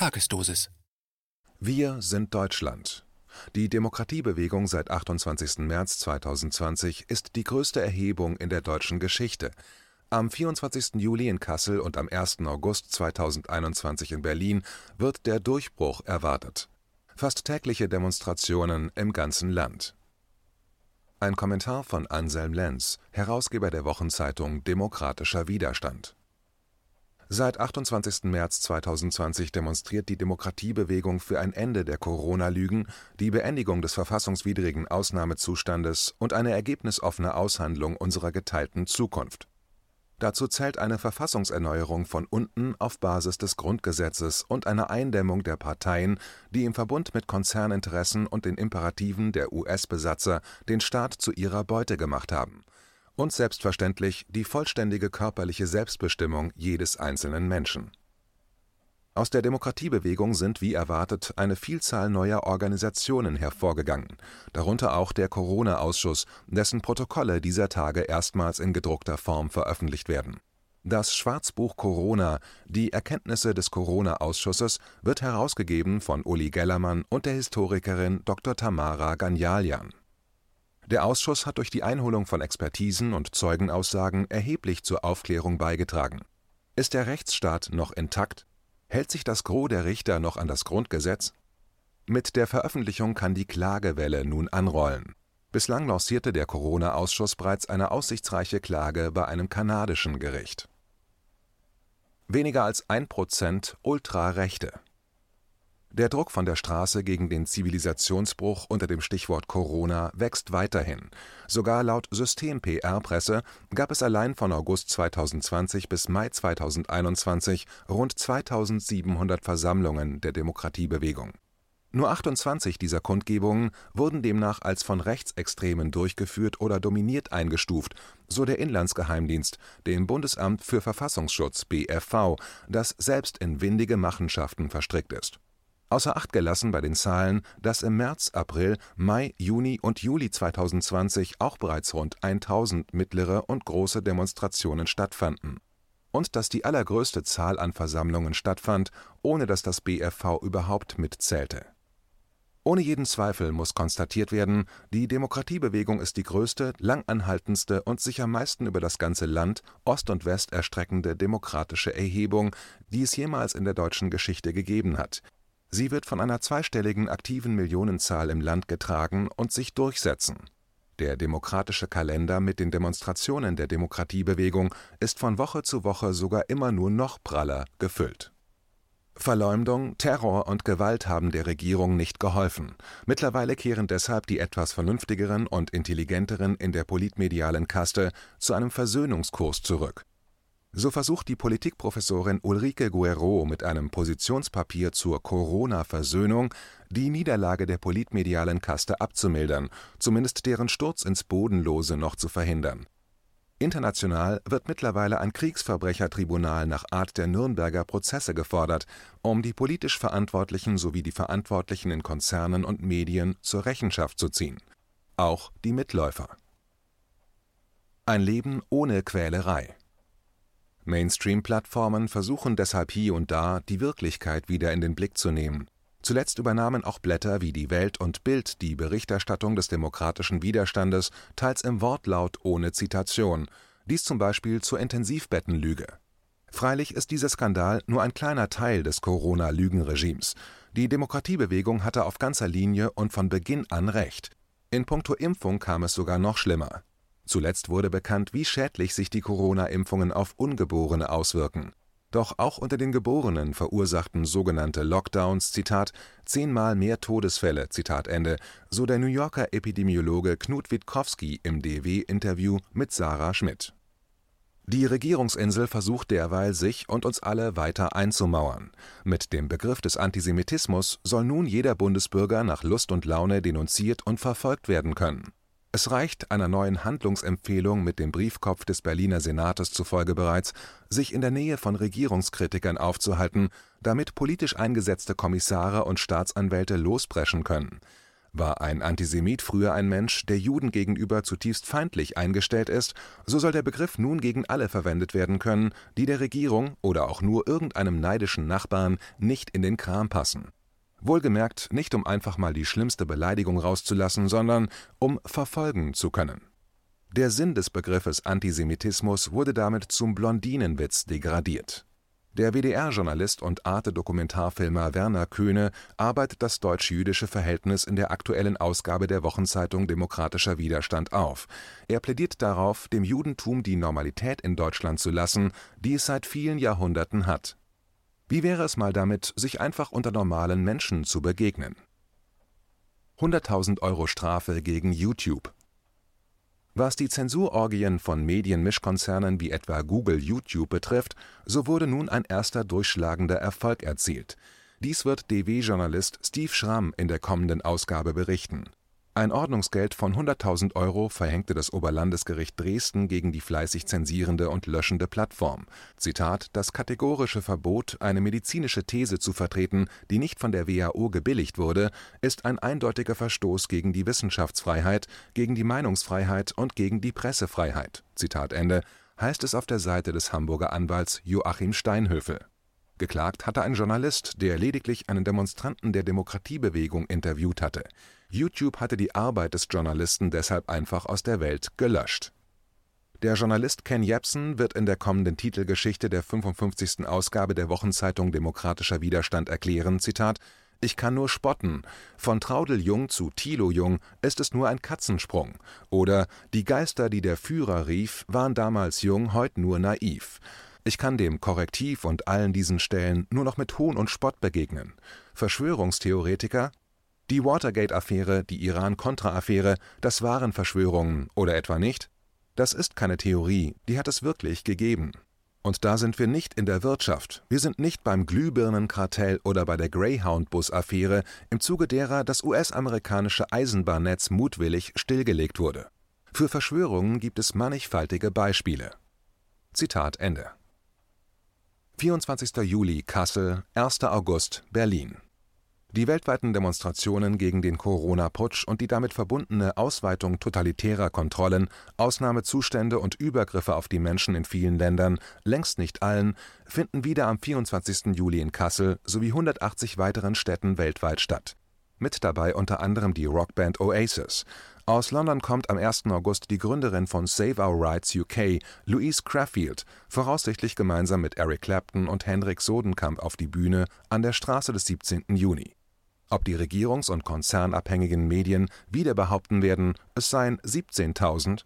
Tagesdosis. Wir sind Deutschland. Die Demokratiebewegung seit 28. März 2020 ist die größte Erhebung in der deutschen Geschichte. Am 24. Juli in Kassel und am 1. August 2021 in Berlin wird der Durchbruch erwartet. Fast tägliche Demonstrationen im ganzen Land. Ein Kommentar von Anselm Lenz, Herausgeber der Wochenzeitung Demokratischer Widerstand. Seit 28. März 2020 demonstriert die Demokratiebewegung für ein Ende der Corona-Lügen, die Beendigung des verfassungswidrigen Ausnahmezustandes und eine ergebnisoffene Aushandlung unserer geteilten Zukunft. Dazu zählt eine Verfassungserneuerung von unten auf Basis des Grundgesetzes und eine Eindämmung der Parteien, die im Verbund mit Konzerninteressen und den Imperativen der US-Besatzer den Staat zu ihrer Beute gemacht haben und selbstverständlich die vollständige körperliche Selbstbestimmung jedes einzelnen Menschen. Aus der Demokratiebewegung sind wie erwartet eine Vielzahl neuer Organisationen hervorgegangen, darunter auch der Corona-Ausschuss, dessen Protokolle dieser Tage erstmals in gedruckter Form veröffentlicht werden. Das Schwarzbuch Corona, die Erkenntnisse des Corona-Ausschusses, wird herausgegeben von Uli Gellermann und der Historikerin Dr. Tamara Ganjalian. Der Ausschuss hat durch die Einholung von Expertisen und Zeugenaussagen erheblich zur Aufklärung beigetragen. Ist der Rechtsstaat noch intakt? Hält sich das Gros der Richter noch an das Grundgesetz? Mit der Veröffentlichung kann die Klagewelle nun anrollen. Bislang lancierte der Corona-Ausschuss bereits eine aussichtsreiche Klage bei einem kanadischen Gericht. Weniger als ein Prozent Ultrarechte. Der Druck von der Straße gegen den Zivilisationsbruch unter dem Stichwort Corona wächst weiterhin. Sogar laut System-PR-Presse gab es allein von August 2020 bis Mai 2021 rund 2700 Versammlungen der Demokratiebewegung. Nur 28 dieser Kundgebungen wurden demnach als von Rechtsextremen durchgeführt oder dominiert eingestuft, so der Inlandsgeheimdienst, dem Bundesamt für Verfassungsschutz BFV, das selbst in windige Machenschaften verstrickt ist Außer Acht gelassen bei den Zahlen, dass im März, April, Mai, Juni und Juli 2020 auch bereits rund 1000 mittlere und große Demonstrationen stattfanden. Und dass die allergrößte Zahl an Versammlungen stattfand, ohne dass das BFV überhaupt mitzählte. Ohne jeden Zweifel muss konstatiert werden, die Demokratiebewegung ist die größte, langanhaltendste und sich am meisten über das ganze Land, Ost und West erstreckende demokratische Erhebung, die es jemals in der deutschen Geschichte gegeben hat, Sie wird von einer zweistelligen aktiven Millionenzahl im Land getragen und sich durchsetzen. Der demokratische Kalender mit den Demonstrationen der Demokratiebewegung ist von Woche zu Woche sogar immer nur noch praller gefüllt. Verleumdung, Terror und Gewalt haben der Regierung nicht geholfen. Mittlerweile kehren deshalb die etwas vernünftigeren und intelligenteren in der politmedialen Kaste zu einem Versöhnungskurs zurück. So versucht die Politikprofessorin Ulrike Guerreau mit einem Positionspapier zur Corona-Versöhnung die Niederlage der politmedialen Kaste abzumildern, zumindest deren Sturz ins Bodenlose noch zu verhindern. International wird mittlerweile ein Kriegsverbrechertribunal nach Art der Nürnberger Prozesse gefordert, um die politisch Verantwortlichen sowie die Verantwortlichen in Konzernen und Medien zur Rechenschaft zu ziehen. Auch die Mitläufer. Ein Leben ohne Quälerei Mainstream-Plattformen versuchen deshalb hier und da, die Wirklichkeit wieder in den Blick zu nehmen. Zuletzt übernahmen auch Blätter wie Die Welt und Bild die Berichterstattung des demokratischen Widerstandes, teils im Wortlaut ohne Zitation, dies zum Beispiel zur Intensivbettenlüge. Freilich ist dieser Skandal nur ein kleiner Teil des Corona-Lügenregimes. Die Demokratiebewegung hatte auf ganzer Linie und von Beginn an recht. In puncto Impfung kam es sogar noch schlimmer. Zuletzt wurde bekannt, wie schädlich sich die Corona-Impfungen auf Ungeborene auswirken. Doch auch unter den Geborenen verursachten sogenannte Lockdowns, Zitat, zehnmal mehr Todesfälle, Zitat Ende, so der New Yorker Epidemiologe Knut Witkowski im DW-Interview mit Sarah Schmidt. Die Regierungsinsel versucht derweil, sich und uns alle weiter einzumauern. Mit dem Begriff des Antisemitismus soll nun jeder Bundesbürger nach Lust und Laune denunziert und verfolgt werden können. Es reicht einer neuen Handlungsempfehlung mit dem Briefkopf des Berliner Senates zufolge bereits, sich in der Nähe von Regierungskritikern aufzuhalten, damit politisch eingesetzte Kommissare und Staatsanwälte lospreschen können. War ein Antisemit früher ein Mensch, der Juden gegenüber zutiefst feindlich eingestellt ist, so soll der Begriff nun gegen alle verwendet werden können, die der Regierung oder auch nur irgendeinem neidischen Nachbarn nicht in den Kram passen. Wohlgemerkt nicht um einfach mal die schlimmste Beleidigung rauszulassen, sondern um verfolgen zu können. Der Sinn des Begriffes Antisemitismus wurde damit zum Blondinenwitz degradiert der WDR-Journalist und Arte-Dokumentarfilmer Werner Köhne arbeitet das deutsch-jüdische Verhältnis in der aktuellen Ausgabe der Wochenzeitung Demokratischer Widerstand auf. Er plädiert darauf, dem Judentum die Normalität in Deutschland zu lassen, die es seit vielen Jahrhunderten hat. Wie wäre es mal damit, sich einfach unter normalen Menschen zu begegnen? 100.000 Euro Strafe gegen YouTube was die Zensurorgien von Medienmischkonzernen wie etwa Google YouTube betrifft, so wurde nun ein erster durchschlagender Erfolg erzielt. Dies wird DW-Journalist Steve Schramm in der kommenden Ausgabe berichten ein Ordnungsgeld von 100.000 Euro verhängte das Oberlandesgericht Dresden gegen die fleißig zensierende und löschende Plattform. Zitat: Das kategorische Verbot, eine medizinische These zu vertreten, die nicht von der WHO gebilligt wurde, ist ein eindeutiger Verstoß gegen die Wissenschaftsfreiheit, gegen die Meinungsfreiheit und gegen die Pressefreiheit. Zitat Ende, heißt es auf der Seite des Hamburger Anwalts Joachim Steinhöfel Geklagt hatte ein Journalist, der lediglich einen Demonstranten der Demokratiebewegung interviewt hatte. YouTube hatte die Arbeit des Journalisten deshalb einfach aus der Welt gelöscht. Der Journalist Ken Jepsen wird in der kommenden Titelgeschichte der 55. Ausgabe der Wochenzeitung Demokratischer Widerstand erklären: Zitat, Ich kann nur spotten. Von Traudel Jung zu Thilo Jung ist es nur ein Katzensprung. Oder Die Geister, die der Führer rief, waren damals jung, heut nur naiv. Ich kann dem Korrektiv und allen diesen Stellen nur noch mit Hohn und Spott begegnen. Verschwörungstheoretiker? Die Watergate-Affäre, die Iran-Contra-Affäre, das waren Verschwörungen, oder etwa nicht? Das ist keine Theorie, die hat es wirklich gegeben. Und da sind wir nicht in der Wirtschaft, wir sind nicht beim Glühbirnenkartell oder bei der Greyhound-Bus-Affäre, im Zuge derer das US-amerikanische Eisenbahnnetz mutwillig stillgelegt wurde. Für Verschwörungen gibt es mannigfaltige Beispiele. Zitat Ende 24. Juli Kassel, 1. August Berlin. Die weltweiten Demonstrationen gegen den Corona-Putsch und die damit verbundene Ausweitung totalitärer Kontrollen, Ausnahmezustände und Übergriffe auf die Menschen in vielen Ländern, längst nicht allen, finden wieder am 24. Juli in Kassel sowie 180 weiteren Städten weltweit statt. Mit dabei unter anderem die Rockband Oasis, aus London kommt am 1. August die Gründerin von Save Our Rights UK, Louise Craffield, voraussichtlich gemeinsam mit Eric Clapton und Henrik Sodenkamp auf die Bühne an der Straße des 17. Juni. Ob die regierungs und konzernabhängigen Medien wieder behaupten werden, es seien 17.000?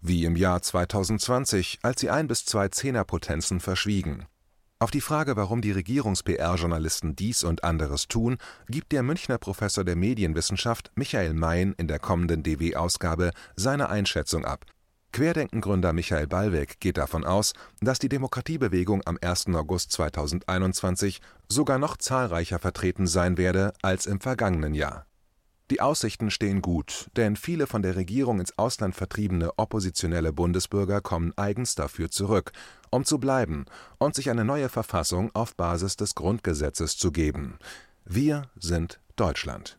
Wie im Jahr 2020, als sie ein bis zwei Zehnerpotenzen verschwiegen auf die Frage, warum die Regierungs-PR-Journalisten dies und anderes tun, gibt der Münchner Professor der Medienwissenschaft Michael Mayen in der kommenden DW-Ausgabe seine Einschätzung ab. Querdenkengründer Michael Ballweg geht davon aus, dass die Demokratiebewegung am 1. August 2021 sogar noch zahlreicher vertreten sein werde als im vergangenen Jahr. Die Aussichten stehen gut, denn viele von der Regierung ins Ausland vertriebene oppositionelle Bundesbürger kommen eigens dafür zurück um zu bleiben und sich eine neue Verfassung auf Basis des Grundgesetzes zu geben. Wir sind Deutschland.